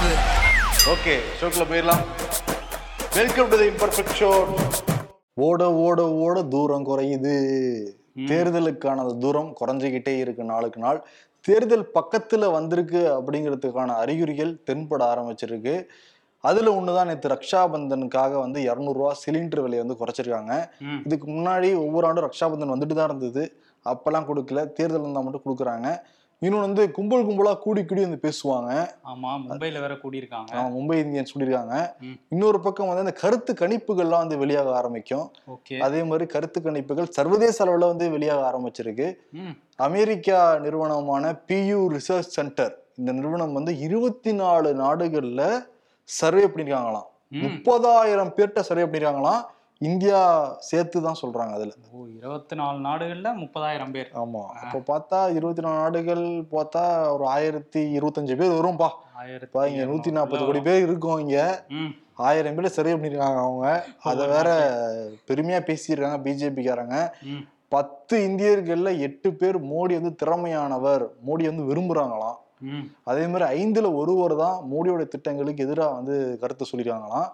மாறாது ஓகே ஷோக்குள்ள போயிடலாம். Welcome to the imperfect show ஓட ஓட ஓட தூரம் குறையுது. தேர்தலுக்கான தூரம் குறைஞ்சிக்கிட்டே இருக்கு நாளுக்கு நாள். தேர்தல் பக்கத்துல வந்திருக்கு அப்படிங்கிறதுக்கான அறிகுறிகள் தென்பட ஆரம்பிச்சிருக்கு. அதுல ஒண்ணுதான் நேற்று ரக்ஷாபந்தனுக்காக வந்து இரநூறுவா சிலிண்டர் விலையை வந்து குறைச்சிருக்காங்க. இதுக்கு முன்னாடி ஒவ்வொரு ஆண்டும் ரக்ஷாபந்தன் வந்துட்டு தான் இருந்தது. அப்பெல்லாம் கொடுக்கல. தேர்தல் இருந்தால் மட்டும் கொடுக்குறாங்க. இன்னொன்று வந்து கும்பல் கும்பலா கூடி கூடி வந்து பேசுவாங்க. ஆமா மும்பைல வேற கூடியிருக்காங்க. ஆமா, மும்பை இந்தியன்ஸ் சொல்லியிருக்காங்க ம். இன்னொரு பக்கம் வந்து அந்த கருத்து கணிப்புகள்லாம் வந்து வெளியாக ஆரம்பிக்கும். அதே மாதிரி கருத்து கணிப்புகள் சர்வதேச அளவில் வந்து வெளியாக ஆரம்பிச்சிருக்கு. அமெரிக்கா நிறுவனமான பியூ ரிசர்ச் சென்டர். இந்த நிறுவனம் வந்து இருபத்தி நாலு நாடுகள்ல சர்வே பண்ணிருக்காங்களாம். ம். முப்பதாயிரம் பேர்கிட்ட சர்வே பண்ணிருக்காங்களாம். இந்தியா சேர்த்து தான் சொல்றாங்க அதுல. ஓ இருபத்தி நாலு நாடுகள்ல முப்பதாயிரம் பேர். ஆமா. அப்போ பார்த்தா இருபத்தி நாலு நாடுகள் பார்த்தா ஒரு ஆயிரத்தி இருபத்தஞ்சு பேர் வரும்பா. இப்போ இங்க நூத்தி நாற்பது கோடி பேர் இருக்கோம் இங்க. ஆயிரம் பேர் சர்வே பண்ணிருக்காங்க அவங்க. அதை வேற பெருமையா பேசியிருக்காங்க பிஜேபிக்காரங்க. பத்து இந்தியர்கள்ல எட்டு பேர் மோடி வந்து திறமையானவர். மோடி வந்து விரும்புறாங்களாம். அதே மாதிரி ஐந்துல ஒருவர் தான் மோடியோட திட்டங்களுக்கு எதிராக வந்து கருத்து சொல்லியிருக்காங்களாம்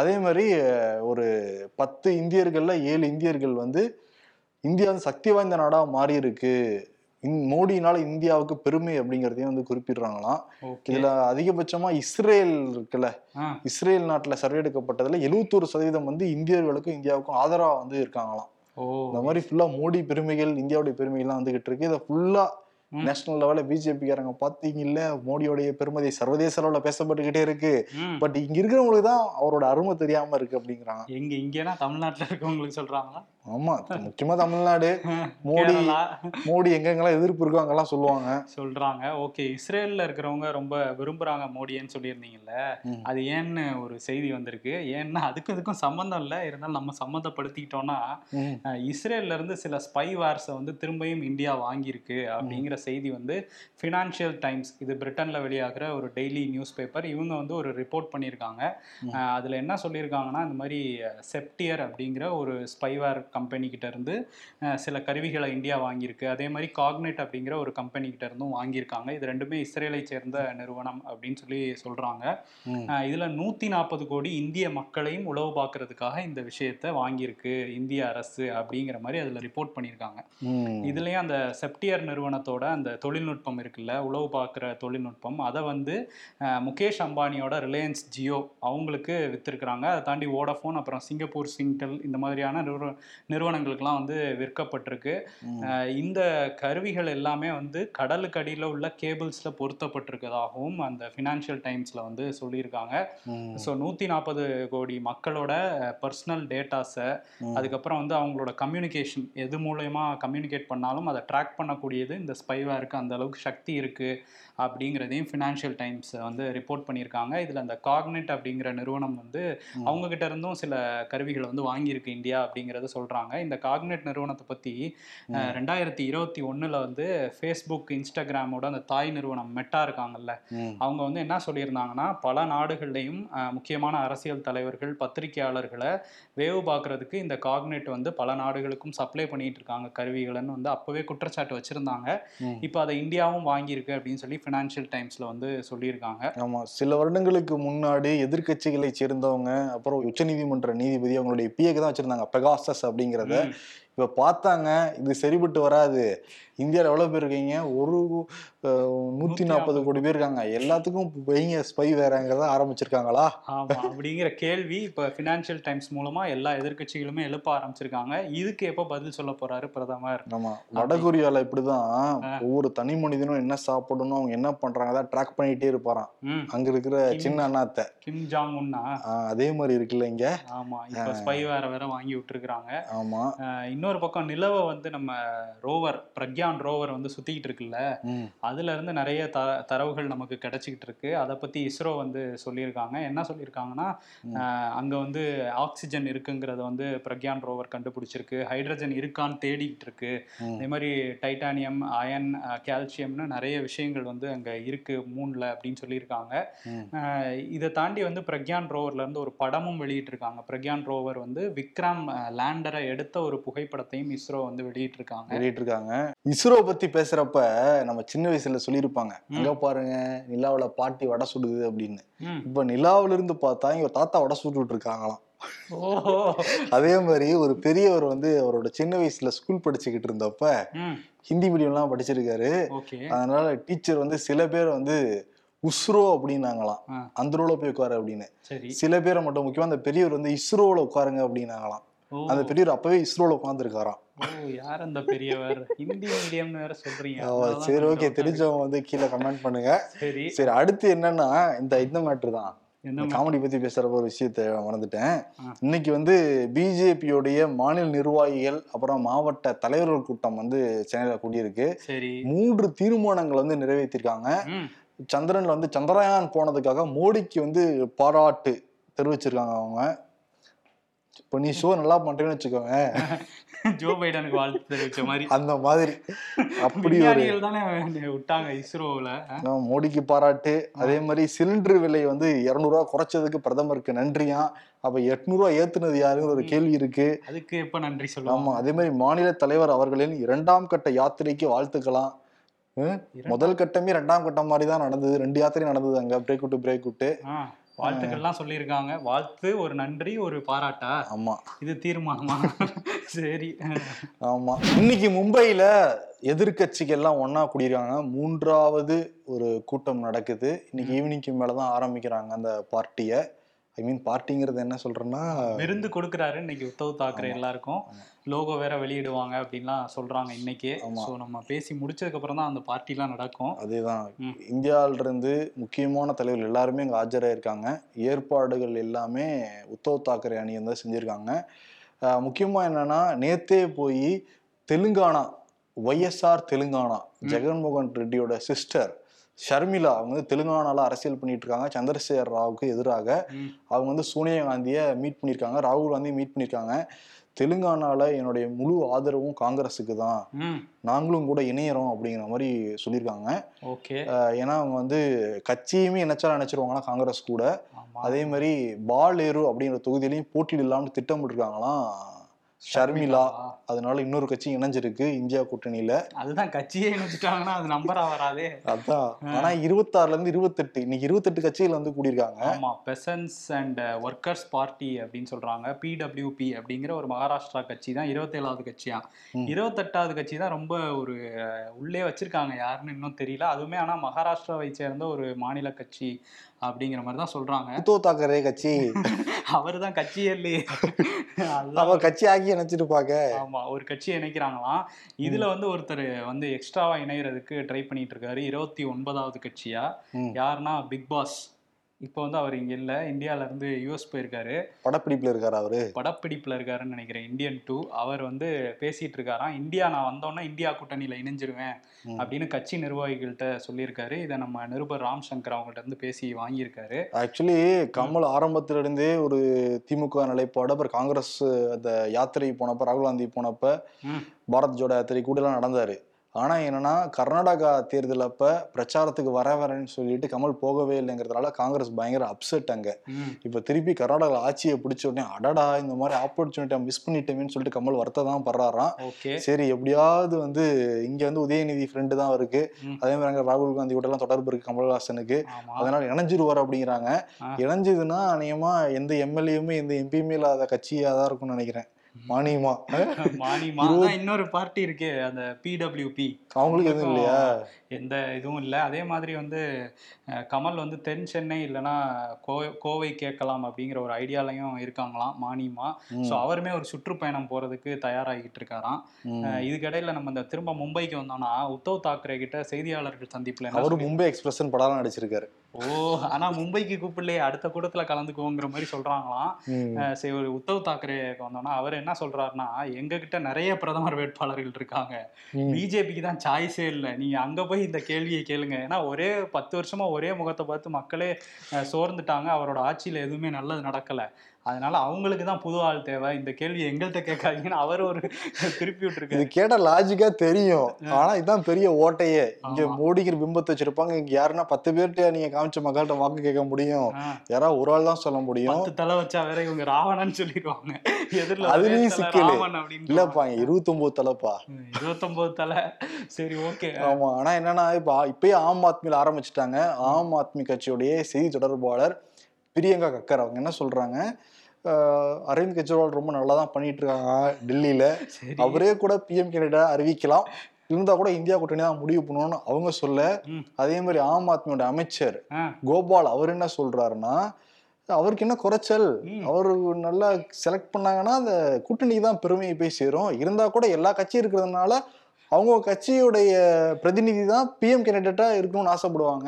அதே மாதிரி ஒரு பத்து இந்தியர்கள்ல ஏழு இந்தியர்கள் வந்து இந்தியா வந்து சக்தி வாய்ந்த நாடா மாறி இருக்கு மோடியினால இந்தியாவுக்கு பெருமை அப்படிங்கிறதையும் வந்து குறிப்பிடுறாங்களாம். இதுல அதிகபட்சமா இஸ்ரேல் இருக்குல்ல இஸ்ரேல் நாட்டுல சர்வே எடுக்கப்பட்டதுல எழுவத்தொரு சதவீதம் வந்து இந்தியர்களுக்கும் இந்தியாவுக்கும் ஆதரவா வந்து இருக்காங்களாம். இந்த மாதிரி ஃபுல்லா மோடி பெருமைகள் இந்தியாவுடைய பெருமைகள்லாம் வந்துகிட்டு இருக்கு. இதை ஃபுல்லா. நேஷனல் லெவல்ல பிஜேபிக்காரங்க பாத்தீங்கல்ல மோடியோடைய பெருமதி சர்வதேச அளவுல பேசப்பட்டுக்கிட்டே இருக்கு. பட் இங்க இருக்கிறவங்களுக்கு தான் அவரோட அருமை தெரியாம இருக்கு அப்படிங்கிறாங்க. எங்க இங்கன்னா தமிழ்நாட்டுல இருக்கவங்களுக்கு சொல்றாங்களா? ஆமா முக்கியமா தமிழ்நாடு. மோடி மோடி எங்கெங்கெல்லாம் எதிர்ப்பு இருக்கோ அங்கெல்லாம் சொல்லுவாங்க. சொல்றாங்க. ஓகே இஸ்ரேல்ல இருக்கிறவங்க ரொம்ப விரும்புறாங்க மோடின்னு சொல்லியிருந்தீங்கல்ல. அது ஏன்னு ஒரு செய்தி வந்திருக்கு. ஏன்னா அதுக்கும் இதுக்கும் சம்மந்தம் இல்லை. இருந்தாலும் நம்ம சம்மந்தப்படுத்திக்கிட்டோம்னா இஸ்ரேல்ல இருந்து சில ஸ்பை வார்ஸை வந்து திரும்பியும் இந்தியா வாங்கியிருக்கு அப்படிங்கிற செய்தி வந்து ஃபினான்ஷியல் டைம்ஸ் இது பிரிட்டன்ல வெளியாகிற ஒரு டெய்லி நியூஸ் பேப்பர் இவங்க வந்து ஒரு ரிப்போர்ட் பண்ணியிருக்காங்க. அதுல என்ன சொல்லியிருக்காங்கன்னா இந்த மாதிரி செப்டியர் அப்படிங்கிற ஒரு ஸ்பைவேர் கம்பெனி கிட்ட இருந்து சில கருவிகளை இந்தியா வாங்கியிருக்கு. அதே மாதிரி காக்னெட் அப்படிங்கிற ஒரு கம்பெனி கிட்ட இருந்தும் வாங்கியிருக்காங்க. இது ரெண்டுமே இஸ்ரேலை சேர்ந்த நிறுவனம் அப்படின்னு சொல்லி. அஹ் இதுல நூத்தி நாற்பது கோடி இந்திய மக்களையும் உளவு பார்க்கறதுக்காக இந்த விஷயத்த வாங்கியிருக்கு இந்திய அரசு அப்படிங்கிற மாதிரி அதுல ரிப்போர்ட் பண்ணியிருக்காங்க. இதுலயும் அந்த செப்டியர் நிறுவனத்தோட அந்த தொழில்நுட்பம் இருக்குல்ல உளவு பார்க்குற தொழில்நுட்பம் அதை வந்து முகேஷ் அம்பானியோட ரிலையன்ஸ் ஜியோ அவங்களுக்கு வித்திருக்கிறாங்க அதை தாண்டி வோடஃபோன் அப்புறம் சிங்கப்பூர் சிங்டெல் இந்த மாதிரியான நிறுவ நிறுவனங்களுக்கெல்லாம் வந்து விற்கப்பட்டிருக்கு இந்த கருவிகள் எல்லாமே வந்து கடலுக்கு அடியில் உள்ள கேபிள்ஸில் பொருத்தப்பட்டிருக்கதாகவும் அந்த ஃபினான்ஷியல் டைம்ஸில் வந்து சொல்லியிருக்காங்க. ஸோ நூற்றி நாற்பது கோடி மக்களோட பர்சனல் டேட்டாஸை. அதுக்கப்புறம் வந்து அவங்களோட கம்யூனிகேஷன் எது மூலயமா கம்யூனிகேட் பண்ணாலும் அதை ட்ராக் பண்ணக்கூடியது இந்த ஸ்பைவேருக்கு அந்த அளவுக்கு சக்தி இருக்குது அப்படிங்கிறதையும் ஃபினான்ஷியல் டைம்ஸ் வந்து ரிப்போர்ட் பண்ணியிருக்காங்க இதில் அந்த காக்னெட் அப்படிங்கிற நிறுவனம் வந்து ம். அவங்க கிட்ட இருந்தும் சில கருவிகளை வந்து வாங்கியிருக்கு இந்தியா அப்படிங்கிறத சொல்கிறாங்க இந்த காக்னெட் நிறுவனத்தை பற்றி. ரெண்டாயிரத்தி இருபத்தி ஒன்றில் வந்து ஃபேஸ்புக் இன்ஸ்டாகிராமோட அந்த தாய் நிறுவனம் மெட்டா இருக்காங்கல்ல. அவங்க வந்து என்ன சொல்லியிருந்தாங்கன்னா பல நாடுகள்லையும் முக்கியமான அரசியல் தலைவர்கள் பத்திரிகையாளர்களை வேவு பார்க்கறதுக்கு இந்த காக்னெட் வந்து பல நாடுகளுக்கும் சப்ளை பண்ணிட்டு இருக்காங்க கருவிகள்னு வந்து அப்பவே குற்றச்சாட்டு வச்சிருந்தாங்க. இப்போ அதை இந்தியாவும் வாங்கியிருக்கு அப்படின்னு சொல்லி ஃபினான்ஷியல் டைம்ஸ்ல வந்து சொல்லியிருக்காங்க. ஆமா சில வருடங்களுக்கு முன்னாடி எதிர்க்கட்சிகளை சேர்ந்தவங்க அப்புறம் உச்சநீதிமன்ற நீதிபதி அவங்களுடைய பிஏக்கு தான் வச்சிருந்தாங்க பெகாசஸ் அப்படிங்கிறத. இப்ப பார்த்தாங்க இது சரிபட்டு வராது. இந்தியாவில் எவ்வளவு பேர் இருக்கீங்க? ஒரு நூத்தி நாற்பது கோடி பேர் இருக்காங்க. எல்லாத்துக்கும் வைங்க ஸ்பை வேறங்கிறத ஆரம்பிச்சிருக்காங்களா? அப்படிங்கிற கேள்வி இப்போ ஃபினான்ஷியல் டைம்ஸ் மூலமா எல்லா எதிர்க்கட்சிகளுமே எழுப்ப ஆரம்பிச்சிருக்காங்க. இதுக்கு எப்போ பதில் சொல்ல போறாரு பிரதமர்? ஆமா வடகொரியால இப்படிதான் ஒவ்வொரு தனி மனிதனும் என்ன சாப்பிடணும் அவங்க என்ன பண்றாங்க தான் ட்ராக் பண்ணிட்டே இருப்பாராம். அங்க இருக்கிற சின்ன அண்ணாத்த. கிம் ஜாங் உன்னா அதே மாதிரி இருக்குல்ல இங்க? ஆமா இப்போ ஸ்பை வேற வேற வாங்கி விட்டுருக்காங்க ஆமா. அஹ் இன்னொரு பக்கம் நிலவை வந்து நம்ம ரோவர் பிரக்யான் ரோவர் வந்து சுத்திக்கிட்டு இருக்குல்ல அதுல இருந்து நிறைய த தரவுகள் நமக்கு கிடைச்சிக்கிட்டு இருக்கு அதை பத்தி இஸ்ரோ வந்து சொல்லியிருக்காங்க. என்ன சொல்லியிருக்காங்கன்னா அங்க வந்து ஆக்சிஜன் இருக்குங்கிறத வந்து பிரக்யான் ரோவர் கண்டுபிடிச்சிருக்கு. ஹைட்ரஜன் இருக்கான்னு தேடிக்கிட்டு இருக்கு. அதே மாதிரி டைட்டானியம் அயன் கால்சியம்னு நிறைய விஷயங்கள் வந்து அங்க இருக்கு மூன்ல அப்படின்னு சொல்லியிருக்காங்க. இதை தாண்டி வந்து பிரக்யான் ரோவர்ல இருந்து ஒரு படமும் வெளியிட்டிருக்காங்க. பிரக்யான் ரோவர் வந்து விக்ரம் லேண்டரை எடுத்த ஒரு புகைப்படத்தையும் இஸ்ரோ வந்து வெளியிட்டிருக்காங்க. வெளியிட்டிருக்காங்க. இஸ்ரோ பத்தி பேசுறப்ப நம்ம சின்ன வயசுல சொல்லியிருப்பாங்க அங்க பாருங்க நிலாவுல பாட்டி வடை சுடுது அப்படின்னு. இப்ப நிலாவுல இருந்து பார்த்தா இங்க தாத்தா வடை சுட்டுட்டு இருக்காங்களாம் அதே மாதிரி ஒரு பெரியவர் வந்து அவரோட சின்ன வயசுல ஸ்கூல் படிச்சுக்கிட்டு இருந்தப்ப ஹிந்தி மீடியம்லாம் படிச்சிருக்காரு. ஓகே. அதனால டீச்சர் வந்து சில பேர் வந்து உஸ்ரோ அப்படின்னாங்களாம். அந்த ரோல போய் உட்காரு அப்படின்னு. சில பேரை மட்டும் முக்கியமா அந்த பெரியவர் வந்து இஸ்ரோல உட்காருங்க அப்படின்னாங்களாம். அந்த பெரியவர் அப்பவே இஸ்ரோல உட்காந்துருக்காராம் யார் அந்த பெரியவர்? ஹிந்தி மீடியம்னு வேற சொல்றீங்க. சரி ஓகே தெரிஞ்சவங்க வந்து கீழே கமெண்ட் பண்ணுங்க. சரி. சரி அடுத்து என்னன்னா இந்த இந்த மேட்ரு தான். காமெடி பத்தி பேசுறப்ப ஒரு விஷயத்த மறந்துட்டேன். இன்னைக்கு வந்து பிஜேபியோடைய மாநில நிர்வாகிகள் அப்புறம் மாவட்ட தலைவர்கள் கூட்டம் வந்து சென்னையில கூடியிருக்கு. மூன்று தீர்மானங்கள் வந்து நிறைவேற்றிருக்காங்க. சந்திரன்ல வந்து சந்திரயான் போனதுக்காக மோடிக்கு வந்து பாராட்டு தெரிவிச்சிருக்காங்க அவங்க. இப்போ நீ ஷோ நல்லா பண்றேன்னு வச்சுக்கோங்க ஜோ பைடனுக்கு வாழ்த்து தெரிவிச்ச மாதிரி. அந்த மாதிரி. அப்படி ஒரு தானே விட்டாங்க இஸ்ரோல ஆ, மோடிக்கு பாராட்டு. அதே மாதிரி சிலிண்டர் விலை வந்து இருநூறுவா குறைச்சதுக்கு பிரதமருக்கு நன்றியா? அப்ப எட்நூறுவா ஏத்துனது யாருங்கிற ஒரு கேள்வி இருக்கு. அதுக்கு எப்ப நன்றி சொல்லுவாங்க? ஆமா அதே மாதிரி மாநில தலைவர் அவர்களின் இரண்டாம் கட்ட யாத்திரைக்கு வாழ்த்துக்கலாம். முதல் கட்டமே ரெண்டாம் கட்டம் மாதிரி தான் நடந்தது. ரெண்டு யாத்திரை நடந்தது அங்க. பிரேக் விட்டு பிரேக் விட்டு வாழ்த்துக்கள்லாம் சொல்லியிருக்காங்க. வாழ்த்து ஒரு நன்றி ஒரு பாராட்டா? ஆமா. இது தீர்மானமா? சரி. ஆமா. இன்னைக்கு மும்பையில எதிர்க்கட்சிகள் எல்லாம் ஒண்ணா கூடியிருக்காங்க. மூன்றாவது ஒரு கூட்டம் நடக்குது. இன்னைக்கு ஈவினிங்க்கு மேலதான் ஆரம்பிக்கிறாங்க அந்த பார்ட்டிய. ஐ மீன் பார்ட்டிங்கிறது என்ன சொல்றேன்னா விருந்து கொடுக்குறாரு. இன்னைக்கு உத்தவ் தாக்கரே. எல்லாருக்கும். லோகோ வேற வெளியிடுவாங்க அப்படின்லாம் சொல்றாங்க இன்னைக்கே. ஸோ நம்ம பேசி முடிச்சதுக்கு அப்புறம் தான் அந்த பார்ட்டிலாம் நடக்கும். அதேதான். ம். இந்தியாவில இருந்து முக்கியமான தலைவர்கள் எல்லாருமே இங்க ஆஜராயிருக்காங்க. ஏற்பாடுகள் எல்லாமே உத்தவ் தாக்கரே அணி வந்து செஞ்சிருக்காங்க. ஆஹ் முக்கியமா என்னன்னா நேத்தே போய் தெலுங்கானா ஒய்எஸ்ஆர் தெலுங்கானா ஜெகன்மோகன் ரெட்டியோட சிஸ்டர் ஷர்மிளா அவங்க வந்து தெலுங்கானால அரசியல் பண்ணிட்டு இருக்காங்க. சந்திரசேகர் ராவுக்கு எதிராக. அவங்க வந்து சோனியா காந்தியை மீட் பண்ணியிருக்காங்க. ராகுல் காந்தியை மீட் பண்ணியிருக்காங்க. தெலுங்கானால என்னுடைய முழு ஆதரவும் காங்கிரஸுக்கு தான். நாங்களும் கூட இணையறோம் அப்படிங்கிற மாதிரி சொல்லியிருக்காங்க. ஓகே. ஏன்னா அவங்க வந்து கட்சியுமே நினைச்சா நினைச்சிருவாங்கன்னா காங்கிரஸ் கூட. அதே மாதிரி பாலேரு அப்படிங்கிற தொகுதியிலையும் போட்டியிடலாம்னு திட்டமிட்டிருக்காங்களாம். ஷர்மிளா. அதனால இன்னொரு கட்சி இணைஞ்சிருக்கு இந்தியா கூட்டணியில. அதுதான் கட்சியே இணைச்சிட்டாங்கன்னா அது நம்பரா வராதே. அதான். ஆனா இருபத்தாறுல இருந்து இருபத்தெட்டு இன்னைக்கு இருபத்தெட்டு கட்சிகள் வந்து கூடியிருக்காங்க. ஆமா பெசன்ஸ் அண்ட் ஒர்க்கர்ஸ் பார்ட்டி அப்படின்னு சொல்றாங்க. பிடபிள்யூபி அப்படிங்கிற ஒரு மகாராஷ்டிரா கட்சி தான் இருபத்தேழாவது கட்சியா. இருபத்தெட்டாவது கட்சி தான் ரொம்ப ஒரு உள்ளே வச்சிருக்காங்க. யாருன்னு இன்னும் தெரியல. அதுவுமே ஆனா மகாராஷ்டிராவை சேர்ந்த ஒரு மாநில கட்சி. அப்படிங்கிற மாதிரி தான் சொல்றாங்க. உத்தவ் தாக்கரே கட்சி. அவர் தான் கட்சியே இல்லையே அதுதான் அவ கட்சி ஆக்கி நினைச்சிருப்பாங்க ஆமா ஒரு கட்சி இணைக்கிறாங்களாம். இதுல வந்து ஒருத்தர் வந்து எக்ஸ்ட்ராவா இணையறதுக்கு ட்ரை பண்ணிட்டு இருக்காரு. இருபத்தி ஒன்பதாவது கட்சியா. யாருன்னா பிக் பாஸ். இப்போ வந்து அவர் இங்க இல்ல. இந்தியால இருந்து யூஎஸ் போயிருக்காரு. படப்பிடிப்புல இருக்காரு அவரு? படப்பிடிப்புல இருக்காருன்னு நினைக்கிறேன். இந்தியன் டூ அவர் வந்து பேசிட்டு இருக்காராம் இந்தியா நான் வந்தோன்னே இந்தியா கூட்டணியில இணைஞ்சிருவேன். அப்படின்னு கட்சி நிர்வாகிகள்கிட்ட சொல்லியிருக்காரு. இதை நம்ம நிருபர் ராம் சங்கர் அவங்கள்ட்ட இருந்து பேசி வாங்கியிருக்காரு. ஆக்சுவலி கமல் ஆரம்பத்துல இருந்தே ஒரு திமுக நிலைப்பாடு. அப்புறம் காங்கிரஸ் அந்த யாத்திரை போனப்ப ராகுல் காந்தி போனப்ப. பாரத் ஜோடோ யாத்திரை கூட எல்லாம் நடந்தாரு. ஆனா என்னன்னா கர்நாடகா தேர்தல் அப்ப பிரச்சாரத்துக்கு வர வரேன்னு சொல்லிட்டு கமல் போகவே இல்லைங்கிறதுனால காங்கிரஸ் பயங்கர அப்செட் அங்க. இப்ப திருப்பி கர்நாடகா ஆட்சியை பிடிச்ச உடனே அடடா இந்த மாதிரி ஆப்பர்ச்சுனிட்டி மிஸ் பண்ணிட்டேன்னு சொல்லிட்டு கமல் வருத்தம் தான் படுறாராம் சரி எப்படியாவது வந்து இங்க வந்து உதயநிதி ஃப்ரெண்டு தான் இருக்கு. அதே மாதிரி அங்க ராகுல் காந்தி கூட எல்லாம் தொடர்பு இருக்கு கமல்ஹாசனுக்கு. அதனால இணைஞ்சிருவார் அப்படிங்கிறாங்க. இணைஞ்சதுன்னா அநேகமா எந்த எம்எல்ஏவுமே எந்த எம்பியுமே இல்லாத கட்சியா தான் இருக்கும்னு நினைக்கிறேன். மானியமா? அதான் இன்னொரு பார்ட்டி இருக்கே அந்த பிடபிள்யூபி அவங்களுக்கு எதுவும் இல்லையா? எந்த இதுவும் இல்லை. அதே மாதிரி வந்து கமல் வந்து தென் சென்னை இல்லைன்னா கோவை கோவை கேட்கலாம் அப்படிங்கிற ஒரு ஐடியாலையும் இருக்காங்களாம் மானியமா. ஸோ அவருமே ஒரு சுற்றுப்பயணம் போறதுக்கு தயாராகிட்டு இருக்காராம். இதுக்கிடையில நம்ம இந்த திரும்ப மும்பைக்கு வந்தோம்னா உத்தவ் தாக்கரே கிட்ட செய்தியாளர்கள் சந்திப்புல அவரு மும்பை எக்ஸ்பிரஸ் படம் நடிச்சிருக்காரு. ஓ ஆனா மும்பைக்கு கூப்பிடலையே அடுத்த கூட்டத்துல கலந்துக்குவோங்கிற மாதிரி சொல்றாங்களாம். சரி ஒரு உத்தவ் தாக்கரேக்கு வந்தோம்னா அவர் என்ன சொல்றாருன்னா எங்க கிட்ட நிறைய பிரதமர் வேட்பாளர்கள் இருக்காங்க. பிஜேபிக்கு தான் சாய்ஸே இல்லை. நீங்க அங்க போய் இந்த கேள்வியை கேளுங்க. ஏன்னா ஒரே பத்து வருஷமா ஒரே முகத்தை பார்த்து மக்களே சோர்ந்துட்டாங்க. அவரோட ஆட்சியில எதுவுமே நல்லது நடக்கல. அதனால அவங்களுக்கு தான் புது ஆள் தேவை. இந்த கேள்வி எங்கள்கிட்ட கேட்காதீங்கன்னு அவர் ஒரு திருப்பி இது விட்டுருக்காரு கேட்ட லாஜிக்கா தெரியும். ஆனா இதான் பெரிய ஓட்டையே. இங்க. மோடிங்கிற பிம்பத்தை வச்சிருப்பாங்க. இங்க யாருன்னா பத்து பேர்கிட்ட நீங்க காமிச்ச மக்கள்கிட்ட வாக்கு கேட்க முடியும். யாராவது ஒரு ஆள் தான் சொல்ல முடியும். தலை வச்சா வேற இவங்க ராவணன்னு சொல்லிடுவாங்க. எதிரில் அதுலயும் சிக்கலு. இல்லப்பா இருபத்தொன்பது தலைப்பா. இருபத்தொன்பது தலை. சரி ஓகே. ஆமா ஆனா என்னன்னா இப்ப இப்பயே ஆம் ஆத்மியில ஆரம்பிச்சிட்டாங்க. ஆம் ஆத்மி கட்சியுடைய செய்தி தொடர்பாளர் பிரியங்கா கக்கர். அவங்க என்ன சொல்றாங்க? அரவிந்த் கெஜ்ரிவால் ரொம்ப நல்லா தான் பண்ணிட்டு இருக்காங்க டெல்லியில அவரே கூட பிஎம் கேண்டிடேட்டா அறிவிக்கலாம். இருந்தா கூட இந்தியா கூட்டணி தான் முடிவு பண்ணணும்னு அவங்க சொல்ல. அதே மாதிரி ஆம் ஆத்மியோட அமைச்சர் கோபால் அவர் என்ன சொல்றாருன்னா அவருக்கு என்ன குறைச்சல். அவர் நல்லா செலக்ட் பண்ணாங்கன்னா அந்த கூட்டணிக்கு தான் பெருமையை போய் சேரும். இருந்தா கூட எல்லா கட்சியும் இருக்கிறதுனால அவங்க கட்சியுடைய பிரதிநிதி தான் பிஎம் கேண்டிடேட்டா இருக்கணும்னு ஆசைப்படுவாங்க.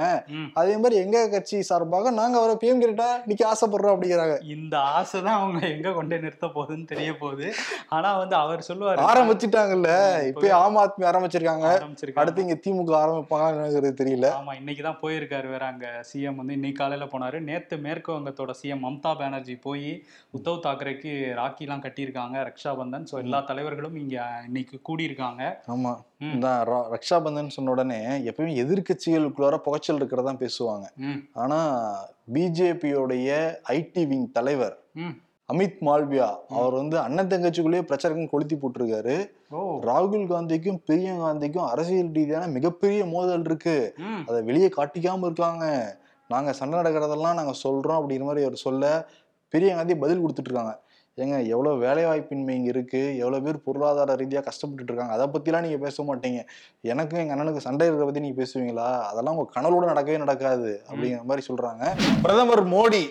அதே மாதிரி எங்க கட்சி சார்பாக நாங்க அவரை பிஎம் கேண்டிடேட்டா நிக்க ஆசைப்படுறோம் அப்படிங்கிறாங்க. இந்த ஆசை தான் அவங்க எங்க கொண்டு நிறுத்த போகுதுன்னு தெரிய போகுது. ஆனா வந்து அவர் சொல்லுவாரு. ஆரம்பிச்சிட்டாங்கல்ல. இப்பயே ஆம் ஆத்மி ஆரம்பிச்சிருக்காங்க. அடுத்து இங்க திமுக ஆரம்பிப்பாங்கன்னு தெரியல. ஆமா இன்னைக்கு தான் போயிருக்காரு வேற அங்க சிஎம் வந்து. இன்னைக்கு காலையில போனாரு. நேத்து மேற்கு வங்கத்தோட சிஎம் மம்தா பானர்ஜி போய் உத்தவ் தாக்கரேக்கு ராக்கிலாம் கட்டியிருக்காங்க ரக்ஷா பந்தன் ஸோ எல்லா தலைவர்களும் இங்க இன்னைக்கு கூடியிருக்காங்க. ஆமா. ம். இந்த ர- ரக்ஷாபந்தன் சொன்ன உடனே எப்பயுமே எதிர்கட்சிகளுக்குள்ளார புகைச்சல் இருக்கிறதா பேசுவாங்க. ஆனா பிஜேபியோடைய ஐடி விங் தலைவர் அமித் மால்வியா அவர் வந்து அண்ணன் தங்கச்சிக்குள்ளேயே பிரச்சாரம் கொளுத்தி போட்டிருக்காரு. ராகுல் காந்திக்கும் பிரியங்கா காந்திக்கும் அரசியல் ரீதியான மிகப்பெரிய மோதல் இருக்கு. அதை வெளியே காட்டிக்காம இருக்காங்க. நாங்க சண்டை நடக்கிறதெல்லாம் நாங்க சொல்றோம் அப்படிங்கிற மாதிரி அவர் சொல்ல பிரியங்கா காந்தி பதில் கொடுத்துட்டு இருக்காங்க. ஏங்க எவ்வளவு வேலை வாய்ப்பின்மை இங்க இருக்கு? எவ்வளவு பேர் பொருளாதார ரீதியா கஷ்டப்பட்டுட்டு இருக்காங்க அதை பத்திலாம் நீங்க பேச மாட்டீங்க. எனக்கும் எங்க அண்ணனுக்கு சண்டை இருக்கிற பத்தி நீங்க பேசுவீங்களா? அதெல்லாம் உங்க கனவோட நடக்கவே நடக்காது அப்படிங்கிற மாதிரி சொல்றாங்க. பிரதமர் மோடி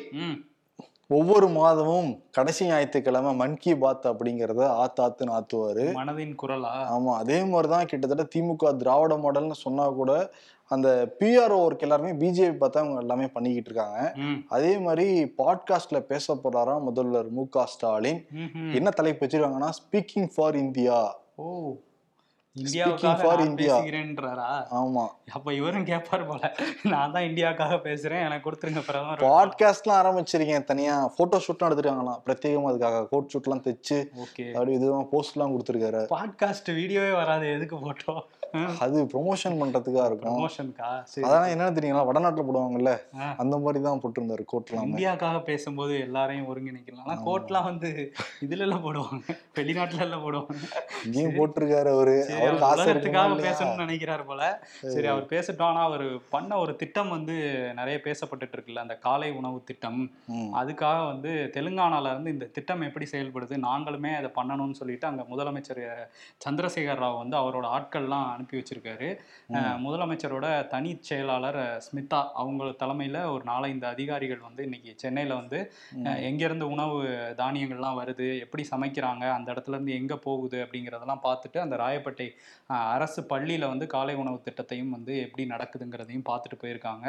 ஒவ்வொரு மாதமும் கடைசி ஞாயிற்றுக்கிழமை மன் கி பாத் அப்படிங்கறத ஆத்தாத்துன்னு ஆத்துவாரு. மனதின் குரலா? ஆமா அதே மாதிரிதான் கிட்டத்தட்ட திமுக திராவிட மாடல்னு சொன்னா கூட அந்த பிஆர்ஓ ஒர்க் எல்லாருமே பிஜேபி பார்த்தா அவங்க எல்லாமே பண்ணிக்கிட்டு இருக்காங்க. அதே மாதிரி பாட்காஸ்ட்ல பேச போறாராம் முதல்வர் மு க ஸ்டாலின். என்ன தலைப்பு வச்சிருக்காங்கன்னா ஸ்பீக்கிங் ஃபார் இந்தியா ஓ இந்தியாவுக்காக பேசுறேன் எனக்கு கொடுத்துருங்க பிரதமர். பாட்காஸ்ட்லாம் ஆரம்பிச்சிருக்கேன் தனியா. போட்டோ ஷூட்லாம் எடுத்துருக்காங்களாம். பிரத்யேகமா அதுக்காக கோட் ஷூட்லாம் தைச்சு ஓகே. அப்படி இதுவும் போஸ்ட்லாம் கொடுத்துருக்காரு. பாட்காஸ்ட் வீடியோவே வராது எதுக்கு போட்டோம் அது ப்ரொமோஷன் பண்றதுக்கா இருக்கும். ப்ரமோஷன்க்கா சரி அதான் என்னன்னு தெரியுங்களா? வடநாட்டுல போடுவாங்கல்ல. அந்த மாதிரி தான் போட்டிருந்தாரு கோட் எல்லாமே. இந்தியாக்காக பேசும்போது எல்லாரையும் ஒருங்கிணைக்கலாம். ஆனா கோட்லாம் வந்து இதுல எல்லாம் போடுவாங்க. வெளிநாட்டுல எல்லாம் போடுவாங்க. இங்கேயும் போட்டிருக்காரு அவரு. அவருக்கு? பேசணும்னு நினைக்கிறார் போல. சரி. அவர் பேசட்டும். ஆனா அவர் பண்ண ஒரு திட்டம் வந்து நிறைய பேசப்பட்டுட்டு இருக்குல்ல. அந்த காலை உணவு திட்டம். அதுக்காக வந்து தெலுங்கானால இருந்து இந்த திட்டம் எப்படி செயல்படுது? நாங்களுமே அதை பண்ணணும்னு சொல்லிட்டு அங்க முதலமைச்சர் சந்திரசேகர் ராவ் வந்து அவரோட ஆட்கள்லாம் அனுப்பி வச்சிருக்காரு. முதலமைச்சரோட தனி செயலாளர் ஸ்மிதா அவங்க தலைமையில ஒரு நாலஞ்சு அதிகாரிகள் வந்து இன்னைக்கு சென்னையில வந்து எங்கிருந்து உணவு தானியங்கள்லாம் வருது எப்படி சமைக்கிறாங்க அந்த இடத்துல இருந்து எங்க போகுது அப்படிங்கிறதெல்லாம் பார்த்துட்டு அந்த ராயப்பேட்டை அரசு பள்ளியில வந்து காலை உணவு திட்டத்தையும் வந்து எப்படி நடக்குதுங்கிறதையும் பார்த்துட்டு போயிருக்காங்க.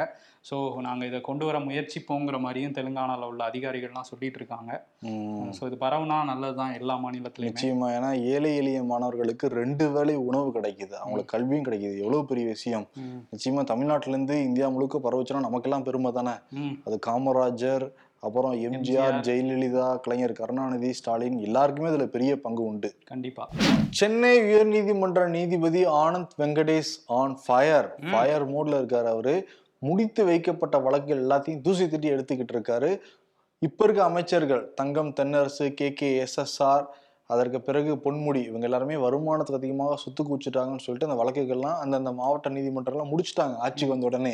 ஸோ நாங்க இதை கொண்டு வர முயற்சிப்போங்கிற மாதிரியும் தெலுங்கானால உள்ள அதிகாரிகள்லாம் சொல்லிட்டு இருக்காங்க. ஸோ இது பரவுனா நல்லதுதான் எல்லா மாநிலத்திலையுமே. நிச்சயமா ஏன்னா ஏழை எளிய மாணவர்களுக்கு ரெண்டு வேளை உணவு கிடைக்குது. அவங்களுக்கு கல்வியும் கிடைக்குது. எவ்வளவு பெரிய விஷயம். நிச்சயமா தமிழ்நாட்டுல இருந்து இந்தியா முழுக்க பரவச்சுன்னா நமக்கெல்லாம் பெருமை தானே? அது காமராஜர் அப்புறம் எம்ஜிஆர். ஜெயலலிதா கலைஞர் கருணாநிதி ஸ்டாலின் எல்லாருக்குமே இதுல பெரிய பங்கு உண்டு. கண்டிப்பா. சென்னை உயர்நீதிமன்ற நீதிபதி Anand Venkatesh on fire fire மோட்ல இருக்காரு அவரு. முடித்து வைக்கப்பட்ட வழக்குகள் எல்லாத்தையும் தூசி தட்டி எடுத்துக்கிட்டு இருக்காரு. இப்ப இருக்க அமைச்சர்கள் Thangam Thennarasu K K SSR அதற்கு பிறகு பொன்முடி இவங்க எல்லாருமே வருமானத்துக்கு அதிகமாக சொத்து குவிச்சிட்டாங்கன்னு சொல்லிட்டு அந்த வழக்குகள்லாம் அந்தந்த மாவட்ட நீதிமன்றம்லாம் முடிச்சிட்டாங்க. ஆட்சிக்கு வந்த உடனே.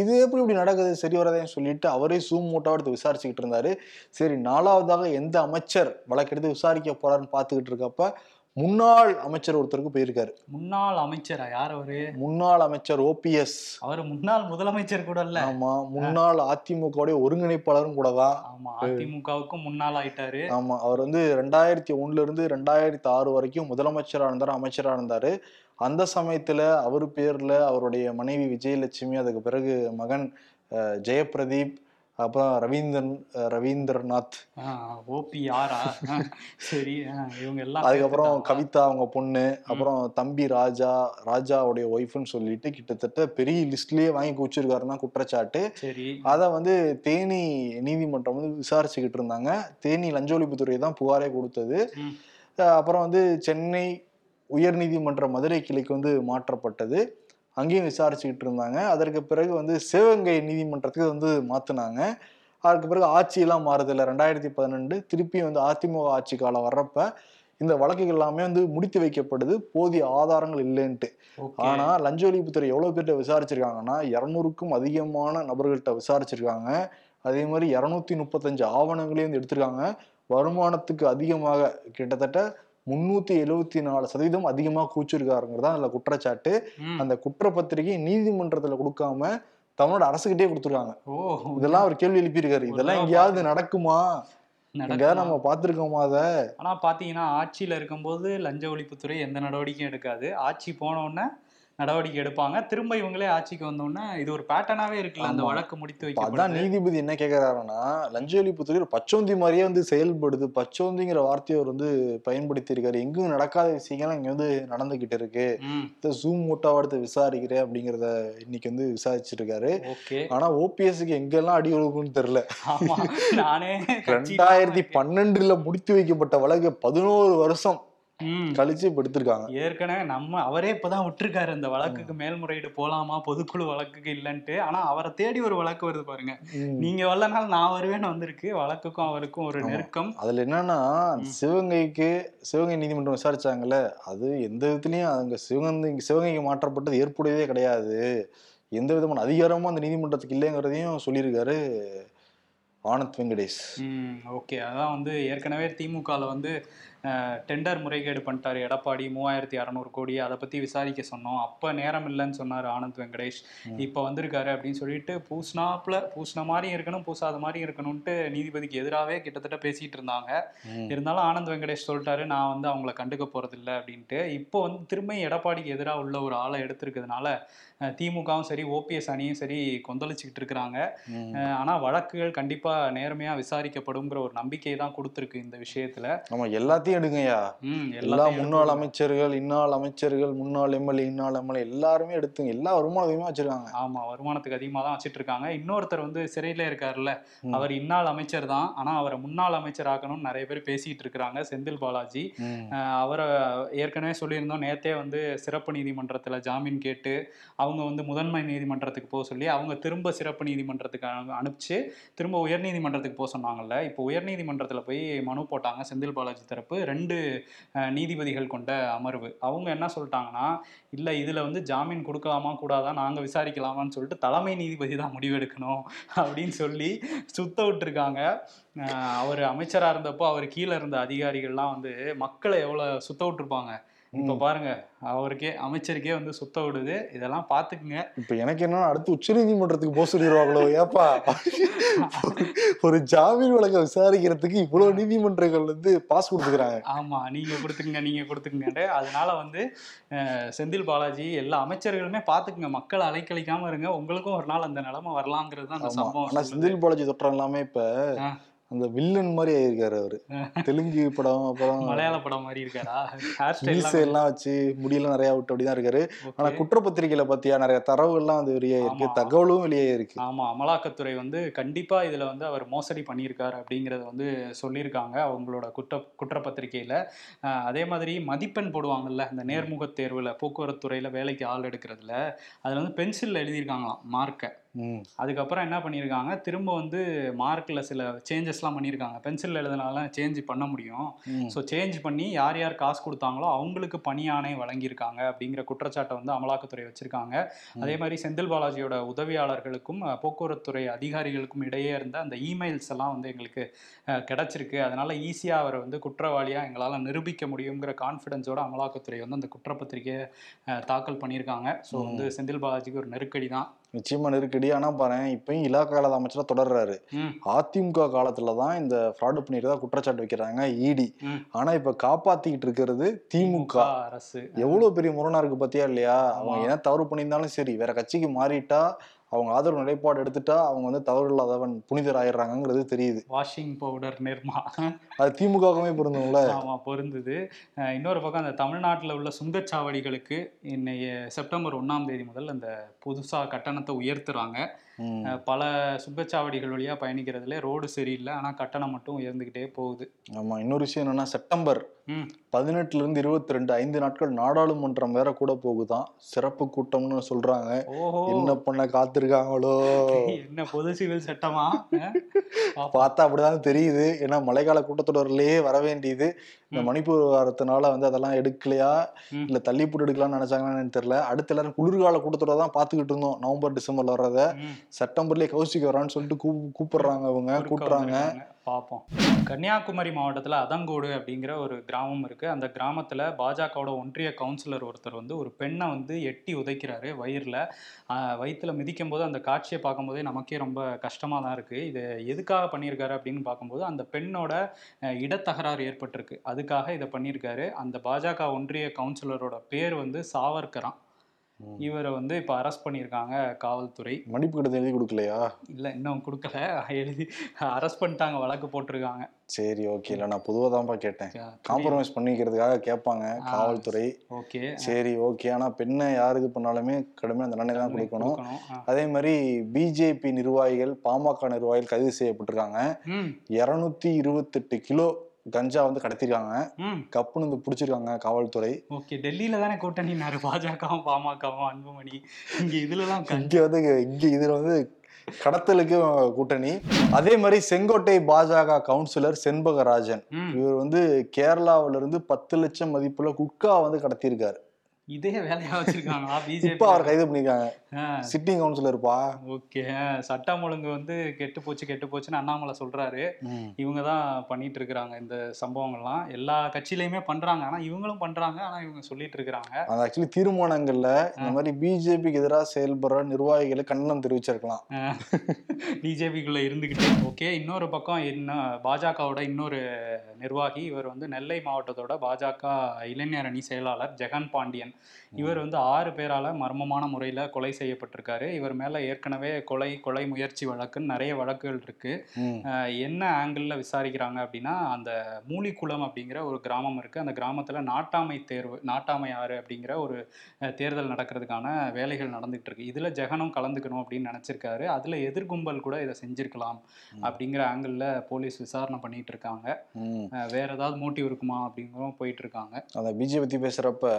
இது எப்படி இப்படி நடக்குது? சரி வராதேன்னு சொல்லிட்டு அவரே சூம் மூட்டாக எடுத்து விசாரிச்சுக்கிட்டு இருந்தாரு. சரி நாலாவதாக எந்த அமைச்சர் வழக்கெடுத்து விசாரிக்க போறாருன்னு பார்த்துக்கிட்டு இருக்கப்ப முன்னாள் அமைச்சர் ஒருத்தருக்கு போயிருக்காரு. முன்னாள் அமைச்சரா? யார் அவரு? முன்னாள் அமைச்சர் ஓபிஎஸ் அவர் முன்னாள் முதலமைச்சர் கூட இல்ல. ஆமா முன்னாள் அதிமுகவுடைய ஒருங்கிணைப்பாளரும் கூட தான். ஆமா அதிமுகவுக்கும் முன்னாள் ஆயிட்டாரு. ஆமா அவர் வந்து ரெண்டாயிரத்தி ஒண்ணுல இருந்து ரெண்டாயிரத்தி ஆறு வரைக்கும் முதலமைச்சரா இருந்தாரு அமைச்சரா இருந்தாரு. அந்த சமயத்துல அவர் பேர்ல அவருடைய மனைவி விஜயலட்சுமி அதுக்கு பிறகு மகன் ஜெயபிரதீப் அப்புறம் ரவீந்திரன் ரவீந்திரநாத். ஓபி ஆரா? சரி இவங்க எல்லாம் அதுக்கப்புறம்? கவிதா அவங்க பொண்ணு அப்புறம் தம்பி ராஜா ராஜாவுடைய ஒய்ஃப்னு சொல்லிட்டு கிட்டத்தட்ட பெரிய லிஸ்ட்லயே வாங்கி குச்சிருக்காருன்னா குற்றச்சாட்டு. சரி. அதை வந்து தேனி நீதிமன்றம் வந்து விசாரிச்சுக்கிட்டு இருந்தாங்க. தேனி லஞ்ச ஒழிப்புத்துறை தான் புகாரே கொடுத்தது. அப்புறம் வந்து சென்னை உயர்நீதிமன்ற மதுரை கிளைக்கு வந்து மாற்றப்பட்டது. அங்கேயும் விசாரிச்சுக்கிட்டு இருந்தாங்க. அதற்கு பிறகு வந்து சிவகங்கை நீதிமன்றத்துக்கு வந்து மாத்துனாங்க. அதுக்கு பிறகு ஆட்சியெல்லாம் மாறுது இல்லை ரெண்டாயிரத்தி பதினெண்டு திருப்பி வந்து அதிமுக ஆட்சி காலம் வர்றப்ப இந்த வழக்குகள் எல்லாமே வந்து முடித்து வைக்கப்படுது. போதிய ஆதாரங்கள் இல்லைன்ட்டு. ஓகே. ஆனா லஞ்ச ஒழிப்புத்துறை எவ்வளவு பேர்ட்ட விசாரிச்சிருக்காங்கன்னா இருநூறுக்கும் அதிகமான நபர்கள்ட்ட விசாரிச்சிருக்காங்க. அதே மாதிரி இருநூத்தி முப்பத்தஞ்சு ஆவணங்களையும் வந்து எடுத்திருக்காங்க. வருமானத்துக்கு அதிகமாக கிட்டத்தட்ட முன்னூத்தி எழுவத்தி நாலு சதவீதம் அதிகமாக கூச்சிருக்காருங்கிறது தான் அதுல குற்றச்சாட்டு. அந்த குற்றப்பத்திரிகை நீதிமன்றத்துல கொடுக்காம தமிழ்நாடு அரசுகிட்டே கொடுத்துருக்காங்க. ஓ. இதெல்லாம் அவர் கேள்வி எழுப்பியிருக்காரு. இதெல்லாம் எங்கேயாவது நடக்குமா? எங்கேயாவது? நம்ம பார்த்திருக்கோமா அதை? ஆனா பாத்தீங்கன்னா ஆட்சியில இருக்கும்போது லஞ்ச ஒழிப்புத்துறை எந்த நடவடிக்கையும் எடுக்காது. ஆட்சி போன உடனே நடவடிக்கை எடுப்பாங்க. திரும்ப இவங்களே ஆட்சிக்கு வந்த உடனே இது ஒரு பேட்டர்னாவே இருக்குல்ல அந்த. வழக்கு முடித்து இப்ப அதான் நீதிபதி என்ன கேக்குறாருன்னா லஞ்ச ஒழிப்புத்துறை ஒரு பச்சோந்தி மாதிரியே வந்து செயல்படுது. பச்சோந்திங்கிற வார்த்தையை அவர் வந்து பயன்படுத்தி இருக்காரு எங்கும் நடக்காத விஷயங்கள் இங்க வந்து நடந்துகிட்டு இருக்கு. ஜூம் மூட்டாவை எடுத்து விசாரிக்கிறேன் அப்படிங்கிறத இன்னைக்கு வந்து விசாரிச்சிட்டு இருக்காரு ஆனா ஓபிஎஸ்க்கு எங்கெல்லாம் அடி ஒழுகும்னு தெரியல. ஆமா. நானே ரெண்டாயிரத்தி பன்னெண்டுல முடித்து வைக்கப்பட்ட வழக்கு பதினோரு வருஷம். கழிச்சு இப்ப எடுத்திருக்காங்க. ஏற்கனவே நம்ம அவரே இப்பதான் விட்டுருக்காரு. அந்த வழக்குக்கு மேல்முறையீடு போலாமா? பொதுக்குழு வழக்குக்கு இல்லைன்ட்டு. ஆனா அவரை தேடி ஒரு வழக்கு வருது பாருங்க. நீங்க வரலனால நான் வருவேன்னு வந்திருக்கு. வழக்குக்கும் அவருக்கும் ஒரு. நெருக்கம். அதுல என்னன்னா சிவகங்கைக்கு சிவகங்கை நீதிமன்றம் விசாரிச்சாங்கல்ல அது எந்த விதத்துலயும் அங்க சிவகங்கை சிவகங்கைக்கு மாற்றப்பட்டது ஏற்புடையதே கிடையாது. எந்த விதமான அதிகாரமும் அந்த நீதிமன்றத்துக்கு இல்லைங்கிறதையும் சொல்லியிருக்காரு ஆனந்த் வெங்கடேஷ். ஓகே. அதான் வந்து ஏற்கனவே திமுகவில் வந்து டெண்டர் முறைகேடு பண்ணிட்டாரு. எடப்பாடி மூவாயிரத்தி அறநூறு கோடி. அதை பற்றி விசாரிக்க சொன்னோம். அப்போ நேரம் இல்லைன்னு சொன்னார் ஆனந்த் வெங்கடேஷ். இப்போ வந்திருக்காரு அப்படின்னு சொல்லிட்டு பூசினாப்புல பூசின மாதிரி இருக்கணும் பூசாத மாதிரி இருக்கணும்ட்டு நீதிபதிக்கு எதிராகவே கிட்டத்தட்ட பேசிட்டு இருந்தாங்க. இருந்தாலும் ஆனந்த் வெங்கடேஷ் சொல்லிட்டாரு நான் வந்து அவங்கள கண்டுக்க போறதில்ல அப்படின்ட்டு. இப்போ வந்து திரும்ப எடப்பாடிக்கு எதிராக உள்ள ஒரு ஆளை எடுத்திருக்கிறதுனால திமுகவும் சரி ஓபிஎஸ் அணியும் சரி கொந்தளிச்சுக்கிட்டு இருக்கிறாங்க. ம். அஹ் ஆனா வழக்குகள் கண்டிப்பா நேர்மையா விசாரிக்கப்படுங்கிற ஒரு நம்பிக்கையை தான் கொடுத்துருக்கு இந்த விஷயத்துல. ஆமா எல்லாத்தையும் எடுங்கய்யா. எல்லா முன்னாள் அமைச்சர்கள் இன்னாள் அமைச்சர்கள் முன்னாள் எம்எல்ஏ இன்னாள் எம்எல்ஏ எல்லாருமே எடுத்துங்க எல்லா வருமானத்தையுமே வச்சிருக்காங்க. ஆமா வருமானத்துக்கு அதிகமா தான் வச்சிட்டு இருக்காங்க இன்னொருத்தர் வந்து சிறையில இருக்காருல்ல. அவர் இன்னாள் அமைச்சர் தான். ஆனா அவரை முன்னாள் அமைச்சர் ஆக்கணும்னு நிறைய பேர் பேசிட்டு இருக்கிறாங்க செந்தில் பாலாஜி. அவரை ஏற்கனவே சொல்லியிருந்தோம் நேத்தே வந்து சிறப்பு நீதிமன்றத்துல ஜாமீன் கேட்டு அவங்க வந்து முதன்மை நீதிமன்றத்துக்கு போக சொல்லி அவங்க திரும்ப சிறப்பு நீதிமன்றத்துக்கு அனு- அனுப்பிச்சு திரும்ப உயர்நீதிமன்றத்துக்கு போக சொன்னாங்கல்ல. இப்போ உயர்நீதிமன்றத்துல போய் மனு போட்டாங்க செந்தில் பாலாஜி தரப்பு. ரெண்டு நீதிபதிகள் கொண்ட அமர்வு. அவங்க என்ன சொல்லிட்டாங்கன்னா இல்ல இதுல வந்து ஜாமீன் கொடுக்கலாமா கூடாதா நாங்க விசாரிக்கலாமான்னு சொல்லிட்டு தலைமை நீதிபதி தான் முடிவெடுக்கணும் அப்படின்னு சொல்லி சுத்த விட்டுருக்காங்க. அவர் அமைச்சரா இருந்தப்போ அவர் கீழே இருந்த அதிகாரிகள்லாம் வந்து மக்களை எவ்வளவு சுத்த விட்டுருப்பாங்க? இப்ப பாருங்க அவருக்கே அமைச்சருக்கே வந்து சுத்த விடுது. இதெல்லாம் பாத்துக்குங்க. இப்ப எனக்கு என்னன்னா அடுத்து உச்ச நீதிமன்றத்துக்கு போக சொல்லிடுவாங்களோ ஏப்பா? ஒரு ஜாமீன் வழக்கை விசாரிக்கிறதுக்கு இவ்வளவு நீதிமன்றங்கள் வந்து பாஸ் கொடுத்துக்கிறாங்க. ஆமா நீங்க கொடுத்துக்குங்க நீங்க கொடுத்துக்குங்க அதனால வந்து அஹ், செந்தில் பாலாஜி எல்லா அமைச்சர்களுமே பாத்துக்குங்க மக்களை அலைக்கழிக்காம இருங்க உங்களுக்கும் ஒரு நாள் அந்த நிலைமை வரலாங்கிறது தான் அந்த சம்பவம். செந்தில் பாலாஜி தொற்றம் எல்லாமே இப்ப. அந்த வில்லன் மாதிரி ஆயிருக்காரு அவரு. தெலுங்கு படம் அப்புறம் மலையாள படம் மாதிரி இருக்காரா? ஹேர் மீசை எல்லாம் வச்சு முடியெல்லாம் நிறைய விட்டு அப்படிதான் இருக்காரு. ஆனா குற்றப்பத்திரிகையில பாத்தியா நிறைய தரவுகள்லாம் வந்து வெளியே இருக்கு. தகவலும் வெளியே இருக்கு ஆமா அமலாக்கத்துறை வந்து கண்டிப்பா இதுல வந்து அவர் மோசடி பண்ணியிருக்காரு அப்படிங்கறத வந்து சொல்லியிருக்காங்க அவங்களோட குற்ற குற்றப்பத்திரிகையில. அதே மாதிரி மதிப்பெண் போடுவாங்கல்ல இந்த நேர்முகத் தேர்வுல போக்குவரத்து துறையில வேலைக்கு ஆள் எடுக்கிறதுல அதுல வந்து பென்சில்ல எழுதியிருக்காங்களாம் மார்க்கை. அதுக்கப்புறம் என்ன பண்ணியிருக்காங்க? திரும்ப வந்து மார்க்ல சில சேஞ்சஸ்லாம் பண்ணியிருக்காங்க. பென்சில் எழுதுனால சேஞ்ச் பண்ண முடியும். ஸோ சேஞ்ச் பண்ணி யார் யார் காசு கொடுத்தாங்களோ அவங்களுக்கு பணியாணை வழங்கியிருக்காங்க அப்படிங்கிற குற்றச்சாட்டை வந்து அமலாக்கத்துறை வச்சிருக்காங்க. அதே மாதிரி செந்தில் பாலாஜியோட உதவியாளர்களுக்கும் போக்குவரத்துறை அதிகாரிகளுக்கும் இடையே இருந்த அந்த இமெயில்ஸ் எல்லாம் வந்து எங்களுக்கு கிடைச்சிருக்கு. அதனால ஈஸியாக அவரை வந்து குற்றவாளியாக எங்களால் நிரூபிக்க முடியுங்கிற கான்ஃபிடன்ஸோட அமலாக்கத்துறை வந்து அந்த குற்றப்பத்திரிகையை தாக்கல் பண்ணியிருக்காங்க. ஸோ வந்து செந்தில் பாலாஜிக்கு ஒரு நெருக்கடி தான் நிச்சயமா நெருக்கடி. ஆனா பாரு இப்பயும் இலாக்கால அமைச்சரா தொடர்றாரு. அதிமுக காலத்துல தான் இந்த ஃப்ராட் பண்ணிருக்கதா குற்றச்சாட்டு வைக்கிறாங்க இடி. ஆனா இப்ப காப்பாத்திக்கிட்டு இருக்கிறது திமுக. அரசு. எவ்வளவு பெரிய முரணா இருக்கு பாத்தியா இல்லையா? அவங்க. என்ன தவறு பண்ணியிருந்தாலும் சரி வேற கட்சிக்கு மாறிட்டா அவங்க ஆதரவு நிலைப்பாடு எடுத்துட்டா அவங்க வந்து தவறு இல்லாதவன் புனிதர் ஆயிடுறாங்கிறது தெரியுது. Washing powder Nirma. அது திமுகவுமே பொருந்தும்ல? ஆமா பொருந்தது. இன்னொரு பக்கம் அந்த தமிழ்நாட்டில் உள்ள சுங்கச்சாவடிகளுக்கு இன்னைய செப்டம்பர் ஒண்ணாம் தேதி முதல் அந்த புதுசா கட்டணத்தை உயர்த்துறாங்க. பல சுங்கச்சாவடிகள் வழியா பயணிக்கிறதுல ரோடு சரியில்லை. ஆனா கட்டணம் மட்டும் உயர்ந்துகிட்டே போகுது. ஆமா இன்னொரு விஷயம் என்னன்னா செப்டம்பர் பதினெட்டுல இருந்து இருபத்தி ரெண்டு ஐந்து நாட்கள் நாடாளுமன்றம் வேற கூட போகுதான் சிறப்பு கூட்டம்னு சொல்றாங்க. என்ன பண்ண காத்திருக்காங்களோ? என்ன பொது சிவில் சட்டமா? பார்த்தா அப்படிதான் தெரியுது. ஏன்னா மழைக்கால கூட்டத்தொடர்லயே வர வேண்டியது. இந்த மணிப்பூர் வாரத்தினால வந்து அதெல்லாம் எடுக்கலையா. இல்ல தள்ளி போட்டு எடுக்கலாம்னு நினைச்சாங்கன்னு தெரியல. அடுத்த எல்லாரும் குளிர்கால கூட்டத்தொடர் தான் பாத்துக்கிட்டு இருந்தோம். நவம்பர் டிசம்பர்ல வர்றத. செப்டம்பர்லயே கௌசிக் வரான்னு சொல்லிட்டு கூப்- கூப்பிடுறாங்க அவங்க கூட்டுறாங்க. பார்ப்போம். கன்னியாகுமரி மாவட்டத்தில் அதங்கோடு அப்படிங்கிற ஒரு கிராமம் இருக்குது அந்த கிராமத்தில் பாஜகவோட ஒன்றிய கவுன்சிலர் ஒருத்தர் வந்து ஒரு பெண்ணை வந்து எட்டி உதைக்கிறாரு வயிறில். வயிற்றில் மிதிக்கும் போது அந்த காட்சியை பார்க்கும்போதே நமக்கே ரொம்ப கஷ்டமாக தான் இருக்குது இது எதுக்காக பண்ணியிருக்காரு அப்படின்னு பார்க்கும்போது அந்த பெண்ணோட இடத்தகராறு ஏற்பட்டிருக்கு. அதுக்காக இதை பண்ணியிருக்காரு. அந்த பாஜக ஒன்றிய கவுன்சிலரோட பேர் வந்து சாவர்கரான் இவரை வந்து இப்போ அரெஸ்ட் பண்ணியிருக்காங்க காவல்துறை. மன்னிப்பு கடிதம் எழுதி கொடுக்கலையா? இல்லை இன்னும் கொடுக்கல. எழுதி அரெஸ்ட் பண்ணிட்டாங்க வழக்கு போட்டிருக்காங்க. சரி ஓகே இல்ல நான் பொதுவா தான்ப்பா கேட்டேன். காம்ப்ரமைஸ் பண்ணிக்கிறதுக்காக கேட்பாங்க காவல்துறை. ஓகே சரி ஓகே ஆனா பெண்ணை யார் இது பண்ணாலுமே கடுமையான தண்டனை தான் கொடுக்கணும். அதே மாதிரி பிஜேபி நிர்வாகிகள் பாமக நிர்வாகிகள் கைது செய்யப்பட்டிருக்காங்க. இருநூத்தி இருபத்தெட்டு கிலோ கஞ்சா வந்து கடத்திருக்காங்க. கப்புன்னு வந்து பிடிச்சிருக்காங்க காவல்துறை. ஓகே டெல்லியில தானே கூட்டணினாரு பாஜகவும் பாமகவும் அன்புமணி. இங்க இதுலலாம் இங்க வந்து இங்க இதுல வந்து கடத்தலுக்கு கூட்டணி. அதே மாதிரி செங்கோட்டை பாஜக கவுன்சிலர் செண்பகராஜன். இவர் வந்து கேரளாவுல இருந்து பத்து லட்சம் மதிப்புல குட்கா வந்து கடத்தியிருக்காரு. இதே வேலையா வச்சிருக்காங்களா இப்ப பிஜேபி அவர் கைது பண்ணிருக்காங்க. சிட்டிங் கவுன்சிலர்ப்பா ஓகே. சட்டம் ஒழுங்கு வந்து கெட்டு போச்சு கெட்டு போச்சுன்னு அண்ணாமலை சொல்றாரு. இவங்க தான் பண்ணிட்டு இருக்கிறாங்க இந்த சம்பவங்கள்லாம். எல்லா கட்சியிலயுமே பண்றாங்க. ஆனா இவங்களும் பண்றாங்க. ஆனா இவங்க சொல்லிட்டு இருக்கிறாங்க. அந்த ஆக்சுவலி தீர்மானங்கள்ல இந்த மாதிரி பிஜேபிக்கு எதிராக செயல்படுற நிர்வாகிகளை கண்டனம் தெரிவிச்சிருக்கலாம். பிஜேபிக்குள்ள இருந்துகிட்டு ஓகே இன்னொரு பக்கம் என்ன பாஜகவோட இன்னொரு நிர்வாகி இவர் வந்து நெல்லை மாவட்டத்தோட பாஜக இளைஞர் அணி செயலாளர் ஜெகன் பாண்டியன். இவர் வந்து ஆறு பேரால மர்மமான முறையில் கொலை செய்யப்பட்டிருக்காரு. இவர் மேல ஏற்கனவே கொலை கொலை முயற்சி வழக்குன்னு நிறைய வழக்குகள் இருக்கு. என்ன ஆங்கிளில் விசாரிக்கிறாங்க அப்படின்னா அந்த மூலிக்குளம் அப்படிங்கிற ஒரு கிராமம் இருக்கு. அந்த கிராமத்துல நாட்டாமை தேர்வு நாட்டாமை ஆறு அப்படிங்கிற ஒரு தேர்தல் நடக்கிறதுக்கான வேலைகள் நடந்துகிட்டு இருக்கு. இதுல ஜெகனும் கலந்துக்கணும் அப்படின்னு நினைச்சிருக்காரு. அதுல எதிர்கும்பல் கூட இதை செஞ்சிருக்கலாம் அப்படிங்கிற ஆங்கிளில் போலீஸ் விசாரணை பண்ணிட்டு இருக்காங்க. வேற ஏதாவது மோட்டிவ் இருக்குமா அப்படிங்கிறோம் போயிட்டு இருக்காங்க. அந்த பிஜேபி பத்தி பேசுறப்ப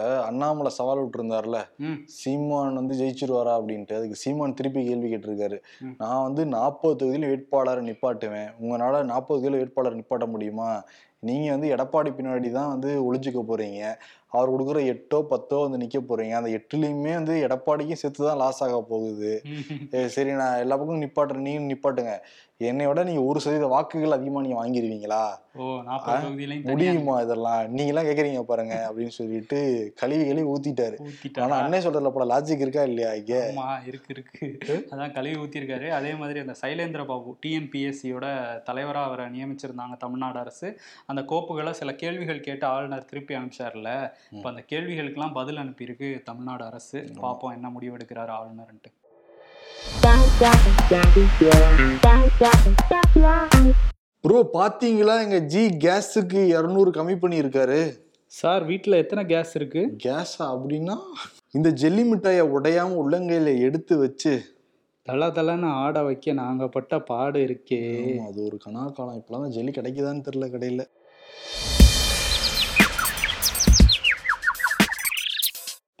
அண்ணாமலை சவால் விட்டுருந்தாருல? சீமான் வந்து ஜெயிச்சிருவாரா அப்படின்ட்டு. அதுக்கு சீமான் திருப்பி கேள்வி கேட்டிருக்காரு. நான் வந்து நாற்பது தொகுதியில் வேட்பாளரை நிப்பாட்டுவேன். உங்களால நாற்பது தொகுதியில் வேட்பாளர் நிப்பாட்ட முடியுமா? நீங்க வந்து எடப்பாடி பின்னாடி தான் வந்து ஒளிஞ்சுக்க போறீங்க. அவர் கொடுக்குற எட்டோ பத்தோ வந்து நிக்க போறீங்க. அந்த எட்டுலையுமே வந்து எடப்பாடிக்கும் சேர்த்து தான் லாஸ் ஆக போகுது. சரி நான் எல்லா பக்கமும் நிப்பாட்டுறேன். நீங்க நிப்பாட்டுங்க. என்னை விட நீங்க ஒரு சதவீத வாக்குகள் அதிகமா நீங்க வாங்கிடுவீங்களா முடியுமா இதெல்லாம்? நீங்க எல்லாம் கேக்குறீங்க பாருங்க அப்படின்னு சொல்லிட்டு கழுவி கழுவி ஊத்திட்டாரு. ஆனா ஊத்திட்டாரா அண்ணே சொல்றதுல போல லாஜிக் இருக்கா இல்லையா இங்க? இருக்கு இருக்கு. அதான் கழுவி ஊத்திருக்காரு அதே மாதிரி அந்த சைலேந்திர பாபு டிஎன்பிஎஸ்சியோட தலைவரா அவரை நியமிச்சிருந்தாங்க தமிழ்நாடு அரசு. அந்த கோப்புகளை சில கேள்விகள் கேட்டு ஆளுநர் திருப்பி அனுப்பிச்சார்ல. இப்ப அந்த கேள்விகளுக்கெல்லாம் பதில் அனுப்பியிருக்கு தமிழ்நாடு அரசு. பார்ப்போம் என்ன முடிவு எடுக்கிறாரு ஆளுநர்ன்ட்டு. ப்ரோ பாத்தீங்களா? எங்க ஜி கேஸுக்கு இரநூறு கம்மி பண்ணியிருக்காரு. சார் வீட்டில் எத்தனை கேஸ் இருக்கு? கேஸா அப்படின்னா இந்த ஜெல்லி மிட்டாயை உடையாம உள்ளங்கையில எடுத்து வச்சு. தல தலன்னு ஆட வைக்க நாங்க பட்ட பாடு இருக்கே. அது ஒரு கனா காலம் இப்பெல்லாம் ஜெல்லி கிடைக்குதான்னு தெரியல கடையில.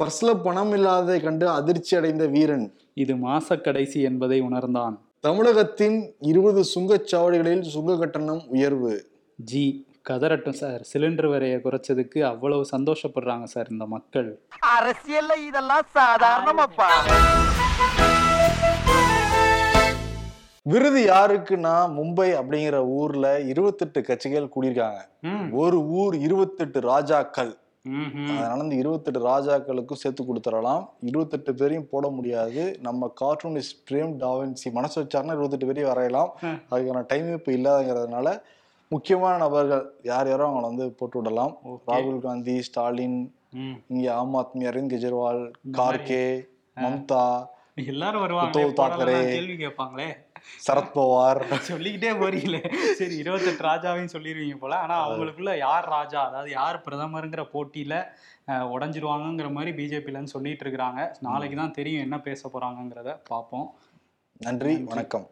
பர்ஸ்ல பணம் இல்லாததை கண்டு அதிர்ச்சி அடைந்த வீரன். இது மாச கடைசி என்பதை உணர்ந்தான். தமிழகத்தின் இருபது சுங்கச்சாவடிகளில் சுங்க கட்டணம் உயர்வு. G கதறட்டும் sir. சிலிண்டர் விலையை குறைச்சதுக்கு அவ்வளவு சந்தோஷப்படுறாங்க சார் இந்த மக்கள். அரசியல்ல இதெல்லாம் சாதாரணமாப்பா. விருது யாருக்குன்னா மும்பை அப்படிங்கிற ஊர்ல இருபத்தெட்டு கட்சிகள் கூடியிருக்காங்க ஒரு ஊர் இருபத்தெட்டு ராஜாக்கள். அதனால இந்த இருபத்தெட்டு ராஜாக்களுக்கும் சேர்த்து கொடுத்துடலாம் இருபத்தெட்டு பேரையும் போட முடியாது நம்ம கார்ட்டூனிஸ்ட் பிரேம் டாவன்சி மனசு வச்சாருன்னா இருபத்தெட்டு பேரையும் வரையலாம். அதுக்கான டைம் இப்போ இல்லாதங்கிறதுனால முக்கியமான நபர்கள் யார் யாரோ அவங்கள வந்து போட்டு விடலாம். ராகுல் காந்தி ஸ்டாலின். இங்க ஆம் ஆத்மி அரவிந்த் கெஜ்ரிவால் கார்கே மம்தா எல்லாரும் வருவாங்க தாக்கரே. கேள்வி கேட்பாங்களே சரத்பவார் சொல்லிக்கிட்டே போறீங்களே. சரி இருபத்தெட்டு ராஜாவையும் சொல்லிடுவீங்க போல. ஆனா அவங்களுக்குள்ள யார் ராஜா? அதாவது யார் பிரதமருங்கிற போட்டியில உடைஞ்சிருவாங்கங்கிற மாதிரி பிஜேபிலன்னு சொல்லிட்டு இருக்கிறாங்க. நாளைக்கு தான் தெரியும் என்ன பேச போறாங்கங்கிறத பார்ப்போம் நன்றி. வணக்கம்.